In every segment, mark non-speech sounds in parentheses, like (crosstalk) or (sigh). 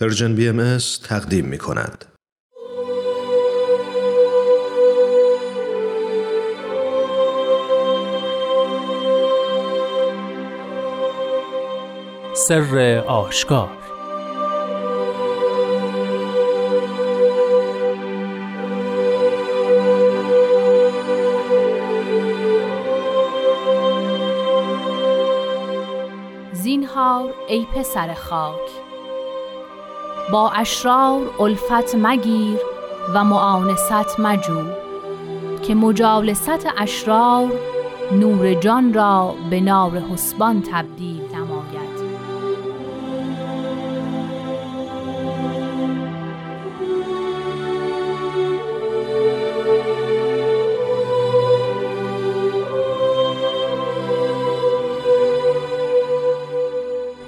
پرژن بی ام تقدیم می کند. سر آشکار زینهار ای پسر خاک با اشرار الفت مگیر و معانست مجو که مجالست اشرار نور جان را به نار حسبان تبدیل نماید.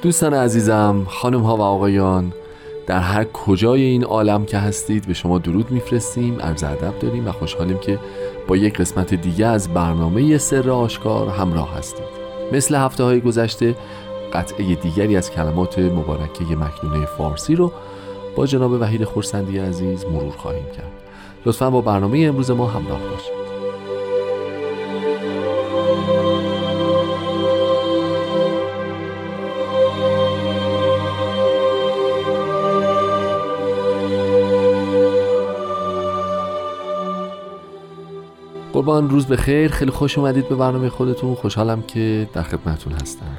دوستان عزیزم خانم ها و آقایان در هر کجای این عالم که هستید به شما درود میفرستیم عرض ادب داریم و خوشحالیم که با یک قسمت دیگه از برنامه سر آشکار همراه هستید. مثل هفته های گذشته قطعه دیگری از کلمات مبارکه مکنونه فارسی رو با جناب وحید خورسندی عزیز مرور خواهیم کرد. لطفا با برنامه امروز ما همراه باشید. قربان روز به خیر خیلی خوش اومدید به برنامه خودتون. خوشحالم که در خدمتتون هستم.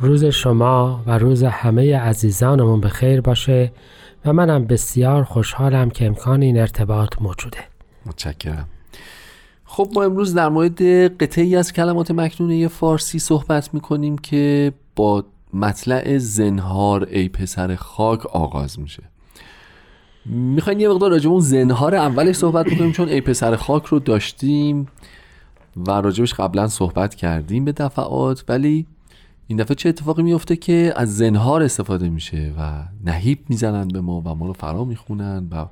روز شما و روز همه عزیزانمون به خیر باشه و منم بسیار خوشحالم که امکان این ارتباط موجوده. متشکرم. خب ما امروز در مورد قطعی از کلمات مکنونه فارسی صحبت می‌کنیم که با مطلع زنهار ای پسر خاک آغاز میشه. می‌خواین یه مقدار راجب اون زنهار اولش صحبت بکنیم چون ای پسر خاک رو داشتیم و راجبش قبلا صحبت کردیم به دفعات. ولی این دفعه چه اتفاقی میفته که از زنهار استفاده میشه و نهیب می‌زنن به ما و ما رو فرا می‌خونن و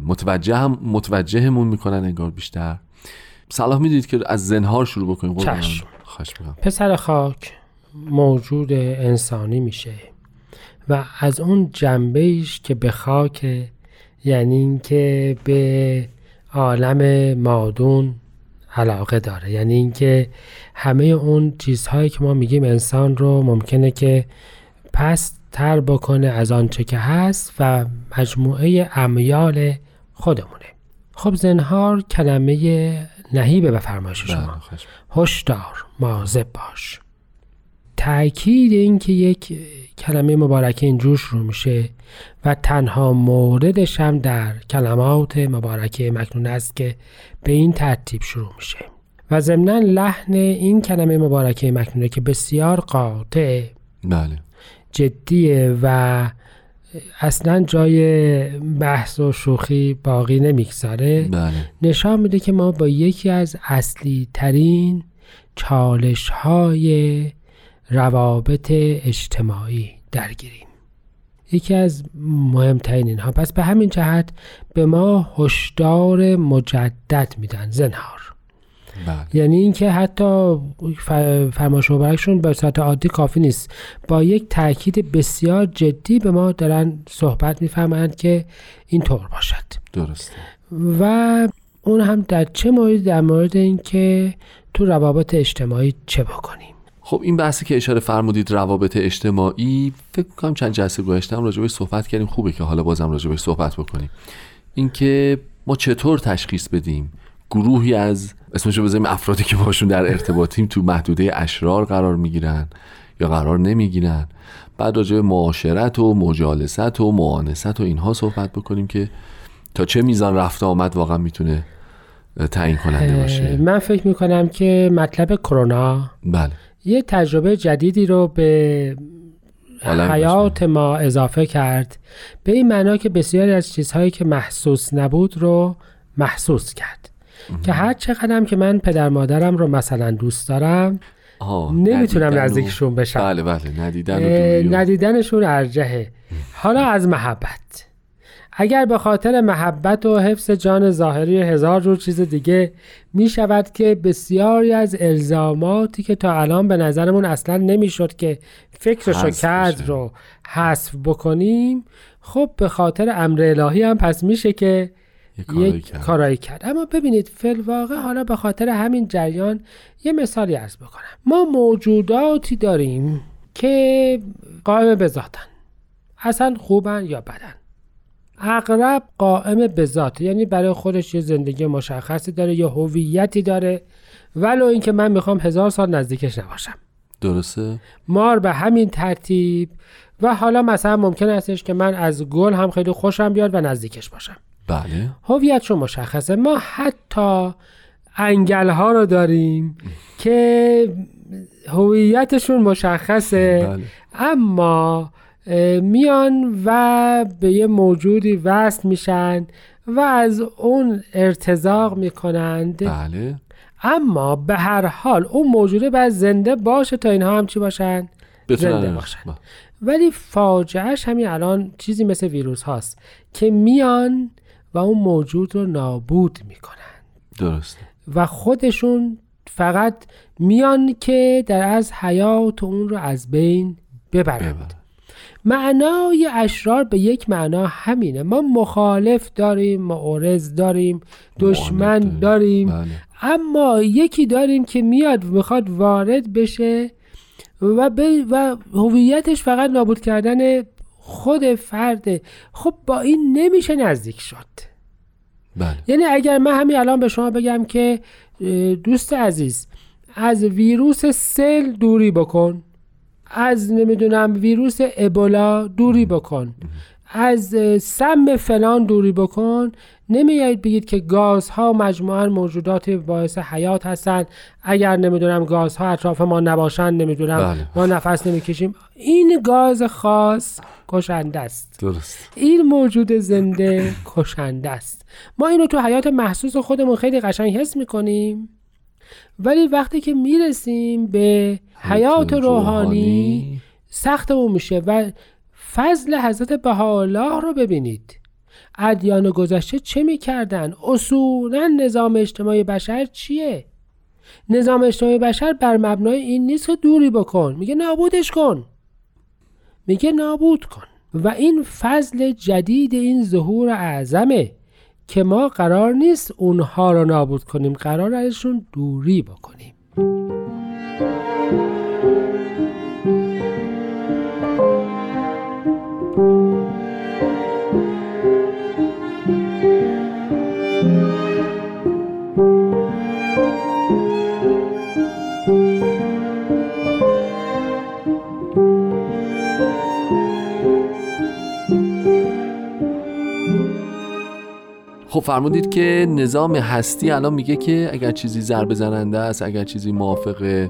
متوجه هم متوجهمون می‌کنن انگار بیشتر. صلاح می‌دونید که از زنهار شروع بکنیم. چشم. پسر خاک موجود انسانی میشه. و از اون جنبهش که به خاک یعنی اینکه به عالم مادون علاقه داره. یعنی اینکه همه اون چیزهایی که ما میگیم انسان رو ممکنه که پس تر بکنه از آنچه که هست و مجموعه امیال خودمونه. خب زنهار کلمه نهیبه به فرمایش بله، شما. هشدار مواظب باش. تأکید اینکه یک کلمه مبارکه اینجور شروع میشه و تنها موردش هم در کلمات مبارکه مکنون است که به این ترتیب شروع میشه. و ضمنا لحن این کلمه مبارکه مکنونه که بسیار قاطع بله. جدیه و اصلا جای بحث و شوخی باقی نمی‌گذاره. بله. نشان میده که ما با یکی از اصلی ترین چالش های روابط اجتماعی درگیریم. یکی از مهمترین اینها پس به همین جهت به ما هشدار مجدد میدن زنهار. بله. یعنی اینکه حتی فرمایش مبارکشون به صورت عادی کافی نیست. با یک تاکید بسیار جدی به ما دارن صحبت می‌فهمند که این طور باشد. درسته. و اون هم در چه مورد؟ در مورد اینکه تو روابط اجتماعی چه بکنیم؟ خب این بحثی که اشاره فرمودید روابط اجتماعی فکر کنم چند جلسه گذشته هم راجبش صحبت کردیم. خوبه که حالا بازم راجبش صحبت بکنیم. اینکه ما چطور تشخیص بدیم؟ گروهی از اسمشو بذاریم افرادی که باشون در ارتباطیم تو محدوده اشرار قرار می‌گیرن یا قرار نمی‌گیرن. بعد راجع به معاشرت و مجالست و معانست و اینها صحبت بکنیم که تا چه میزان رفت آمد واقعا می‌تونه تعیین کننده باشه. من فکر می‌کنم که مطلب کرونا بله. یه تجربه جدیدی رو به حیات ما اضافه کرد. به این معنا که بسیاری از چیزهایی که محسوس نبود رو محسوس کرد. که هر چقدرم که من پدر مادرم رو مثلا دوست دارم نمی‌تونم نزدیکشون بشم. بله بله ندیدن ندیدنشون ارجهه حالا از محبت. اگر به خاطر محبت و حفظ جان ظاهری هزار جور چیز دیگه می شود که بسیاری از الزاماتی که تا الان به نظرمون اصلا نمی‌شد که فکرشو کرد رو حذف بکنیم خب به خاطر امر الهی هم پس میشه که یک کارایی کرد. اما ببینید فل واقع حالا به خاطر همین جریان یه مثالی ارز بکنم. ما موجوداتی داریم که قائم به ذاتن. اصلا خوبن یا بدن. اقرب قائم به ذات یعنی برای خودش یه زندگی مشخصی داره یا هویتی داره. ولو اینکه من می‌خوام هزار سال نزدیکش نباشم. درسته؟ مار به همین ترتیب. و حالا مثلا ممکن استش که من از گل هم خیلی خوشم بیاد و نزدیکش باشم. بله. هویتشون مشخصه. ما حتی انگل ها رو داریم که هویتشون مشخصه. بله. اما میان و به یه موجودی وصل میشن و از اون ارتزاق می‌کنند. بله. اما به هر حال اون موجوده باید زنده باشه تا اینها هم چی باشن؟ زنده باشن. ولی فاجعهش همین الان چیزی مثل ویروس هاست که میان و اون موجود رو نابود می‌کنن. درسته. و خودشون فقط میان که در از حیات اون رو از بین ببرند. ببر. معنای اشرار به یک معنا همینه. ما مخالف داریم معارض داریم دشمن معاند داریم. بله. اما یکی داریم که میاد می‌خواد وارد بشه و, و هویتش فقط نابود کردن خود فرده خب با این نمیشه نزدیک شد. بله. یعنی اگر من همین الان به شما بگم که دوست عزیز از ویروس سل دوری بکن. از نمی‌دونم ویروس ابولا دوری بکن. از سم فلان دوری بکن. نمیایید بگید که گازها مجموعا موجودات باعث حیات هستند. اگر نمی‌دونم گازها اطراف ما نباشن نمی‌دونم بله. ما نفس نمی‌کشیم. این گاز خاص کشنده است. درست. این موجود زنده کشنده است. ما اینو تو حیات محسوس خودمون خیلی قشنگ حس می‌کنیم. ولی وقتی که می‌رسیم به حیات روحانی سختمون میشه و فضل حضرت بهاءالله رو ببینید. ادیان گذشته چه می‌کردن؟ اصولا نظام اجتماعی بشر چیه؟ نظام اجتماعی بشر بر مبنای این نیست که دوری بکن. میگه نابودش کن. میگه نابود کن. و این فضل جدید این ظهور اعظمه. که ما قرار نیست اونها رو نابود کنیم. قرار ازشون دوری بکنیم. فرمودید که نظام هستی الان میگه که اگر چیزی ضربه زننده است اگر چیزی موافق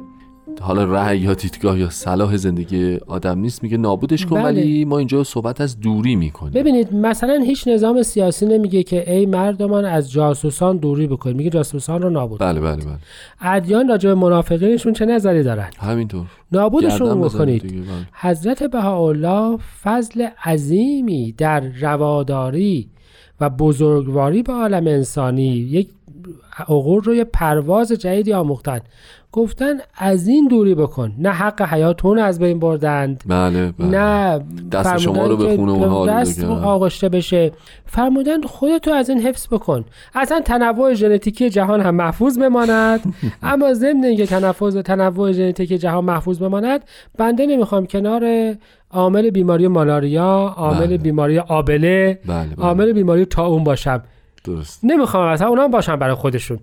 حالا رأی یا دیدگاه یا صلاح زندگی آدم نیست میگه نابودش کن بله. ولی ما اینجا صحبت از دوری می‌کنیم. ببینید مثلا هیچ نظام سیاسی نمیگه که ای مردمان از جاسوسان دوری بکنید میگه جاسوسان رو نابود بله بله بله. ادیان راجع به منافقینشون چه نظری دارن؟ همینطور. نابودشون بکنید. بله. حضرت بهاءالله فضل عظیمی در رواداری و بزرگواری به عالم انسانی یک عقول رو یه پرواز جدیدی آموختن. گفتن از این دوری بکن. نه حق حیاتون از بین بردند. بله بله. نه دست شما رو به که خونه اونها دست. آغشته بشه. فرمودن خودتو از این حفظ بکن. اصلا تنوع ژنتیکی جهان هم محفوظ بماند. (laughs) اما ضمن اینکه تنفظ تنوع ژنتیکی جهان محفوظ بماند بنده نمی‌خوام کنار عامل بیماری مالاریا عامل بله. بیماری آبله بله بله. عامل بیماری تاون باشم. درست. نمی‌خوام اصلا اونا باشن برای خودشون.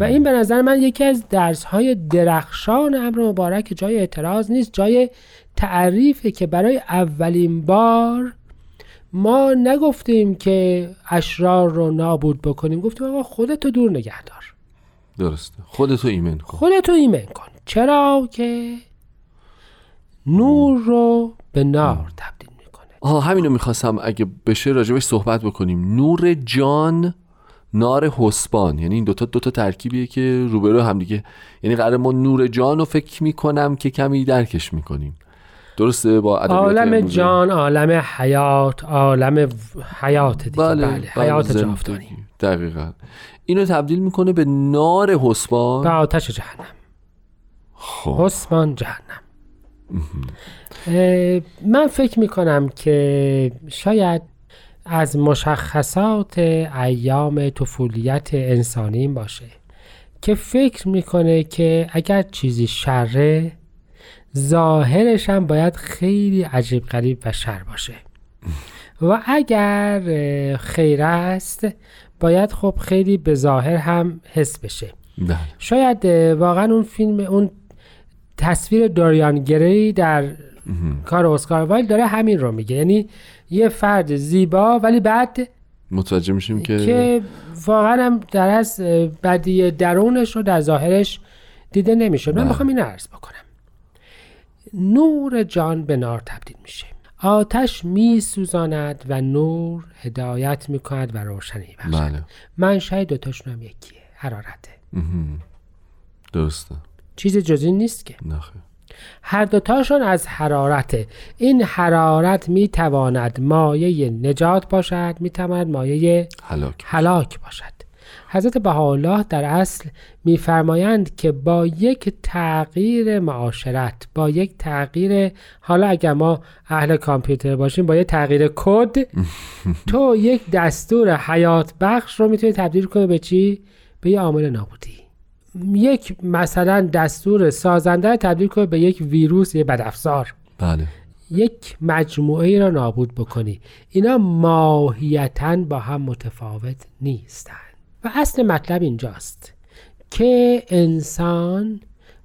و این به نظر من یکی از درس های درخشان امر مبارک جای اعتراض نیست جای تعریفه که برای اولین بار ما نگفتیم که اشرار رو نابود بکنیم. گفتیم آقا خودتو دور نگه دار. درسته. خودتو ایمن کن. خودتو ایمن کن. چرا که نور رو به نار تبدیل آها همینو می‌خواستم اگه بشه راجبش صحبت بکنیم. نور جان نار حسبان. یعنی این دوتا دوتا ترکیبیه که روبرو هم دیگه یعنی قرار ما نور جان رو فکر می‌کنم که کمی درکش می‌کنیم. درسته؟ با عالم جان عالم حیات عالم حیات دیگه. بله, بله, حیات جاودانی. دقیقا. اینو تبدیل می‌کنه به نار حسبان. به آتش جهنم. خب. حسبان جهنم. من فکر می‌کنم که شاید از مشخصات ایام طفولیت انسانی باشه که فکر می‌کنه که اگر چیزی شره ظاهرش هم باید خیلی عجیب غریب و شر باشه و اگر خیر است باید خب خیلی به ظاهر هم حس بشه بله. شاید واقعا اون فیلم اون تصویر داریان گری در کار اسکار وایل داره همین رو میگه. یعنی یه فرد زیبا ولی بعد متوجه میشیم که که واقعا هم در از بدی درونش رو در ظاهرش دیده نمیشه. من بله. می‌خوام این عرض بکنم. نور جان به نار تبدیل میشه. آتش میسوزاند و نور هدایت می‌کند و روشنی بخشد بله. من شاید دوتاشون هم یکیه. حرارته. درسته. چیز جزی نیست که. نخیر هر دوتاشون از حرارته این حرارت می‌تواند مایه نجات باشد می‌تواند مایه هلاک هلاک باشد. حضرت بهاءالله در اصل میفرمایند که با یک تغییر معاشرت با یک تغییر حالا اگر ما اهل کامپیوتر باشیم با یک تغییر کد (laughs) تو یک دستور حیات بخش رو می‌تونی تبدیل کنی به چی؟ به یه عامل نابودی. یک مثلا دستور سازنده تبدیل کنی به یک ویروس یه بدافزار. بله. یک مجموعه ای را نابود بکنی. اینا ماهیتا با هم متفاوت نیستند و اصل مطلب اینجاست که انسان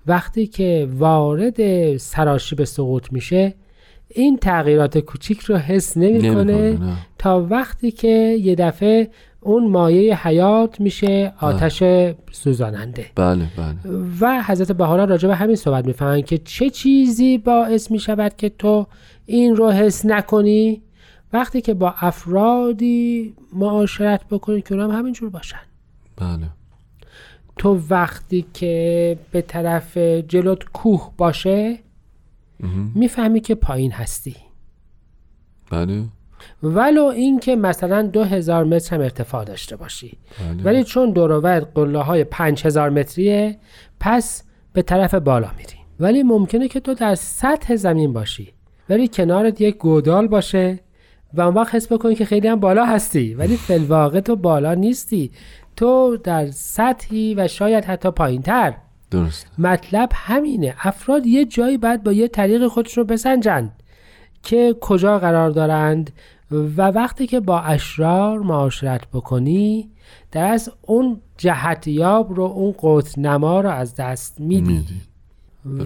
وقتی که وارد سراشیب سقوط میشه این تغییرات کوچیک رو حس نمی‌کنه تا وقتی که یه دفعه اون مایه حیات میشه آتش سوزاننده. بله بله. و حضرت بهارا راجع به همین صحبت می‌فهمن که چه چیزی باعث می‌شود که تو این رو حس نکنی؟ وقتی که با افرادی معاشرت بکنی که هم همینجور باشن. بله. تو وقتی که به طرف جلوت کوه باشه می‌فهمی که پایین هستی. بله. ولو اینکه مثلا دو هزار متر هم ارتفاع داشته باشی. بله. ولی چون دور قله های پنج هزار متریه پس به طرف بالا میری. ولی ممکنه که تو در سطح زمین باشی. ولی کنارت یک گودال باشه و اون وقت حس بکنی که خیلی هم بالا هستی. ولی فلواقع تو بالا نیستی. تو در سطحی و شاید حتی پایین تر درست مطلب همینه. افراد یه جایی باید با یه طریق خودش رو بسنجند که کجا قرار دارند و وقتی که با اشرار معاشرت بکنی در از اون جهتیاب رو اون قوت نما رو از دست میدی.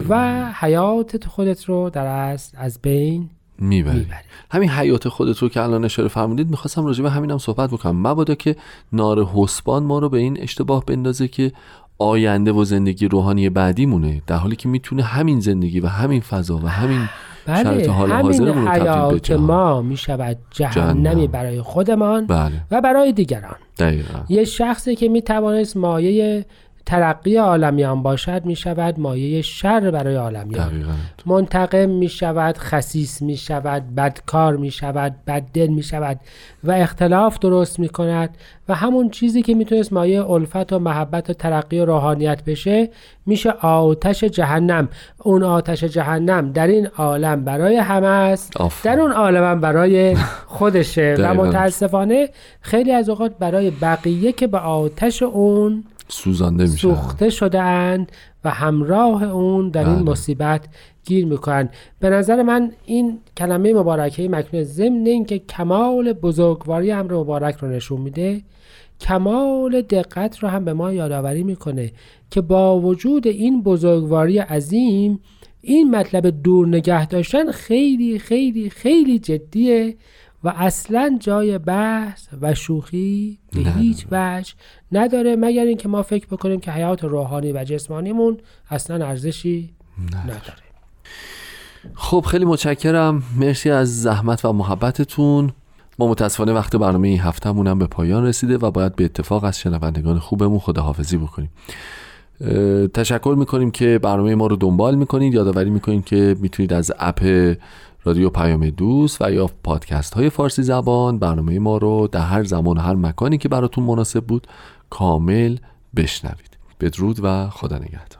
و حیات خودت رو در از از بین می‌بری. همین حیات خودت رو که الان اشاره فرمودید می‌خواستم راجع به همینم صحبت بکنم. مبادا که نار حسبان ما رو به این اشتباه بندازه که آینده و زندگی روحانی بعدی مونه در حالی که می‌تونه همین زندگی و همین فضا و همین بله حال همین حیات ما می‌شود جهنمی برای خودمان بله. و برای دیگران دقیقا. یه شخصی که می‌توانست مایه ترقی عالمیان باشد می شود مایه شر برای عالمیان. دقیقا. منتقم می شود خسیس می شود بدکار می شود بددل می شود و اختلاف درست می کند و همون چیزی که می‌تونست مایه الفت و محبت و ترقی و روحانیت بشه میشه آتش جهنم. اون آتش جهنم در این عالم برای همه است. در اون عالم برای (laughs) خودشه. و متاسفانه خیلی از اوقات برای بقیه که به آتش اون سوزانده میشن سوخته شده و همراه اون در این بله. مصیبت گیر می‌کنن به نظر من این کلمه مبارکه مکنون ضمن اینکه کمال بزرگواری امر مبارک رو نشون میده کمال دقت رو هم به ما یادآوری می‌کنه که با وجود این بزرگواری عظیم این مطلب دور نگه داشتن خیلی خیلی خیلی جدیه و اصلا جای بحث و شوخی به هیچ وجه نداره مگر اینکه ما فکر بکنیم که حیات روحانی و جسمانیمون اصلا ارزشی نداره. خب خیلی متشکرم. مرسی از زحمت و محبتتون. ما متاسفانه وقت برنامه این هفتهمون هم به پایان رسیده و باید به اتفاق از شنوندگان خوبمون خداحافظی بکنیم. تشکر می‌کنیم که برنامه ما رو دنبال می‌کنید. یادآوری می‌کنیم که می‌تونید از اپ رادیو پیام دوست و یا پادکست های فارسی زبان. برنامه ما رو در هر زمان و هر مکانی که براتون مناسب بود کامل بشنوید. بدرود و خدا نگهدار.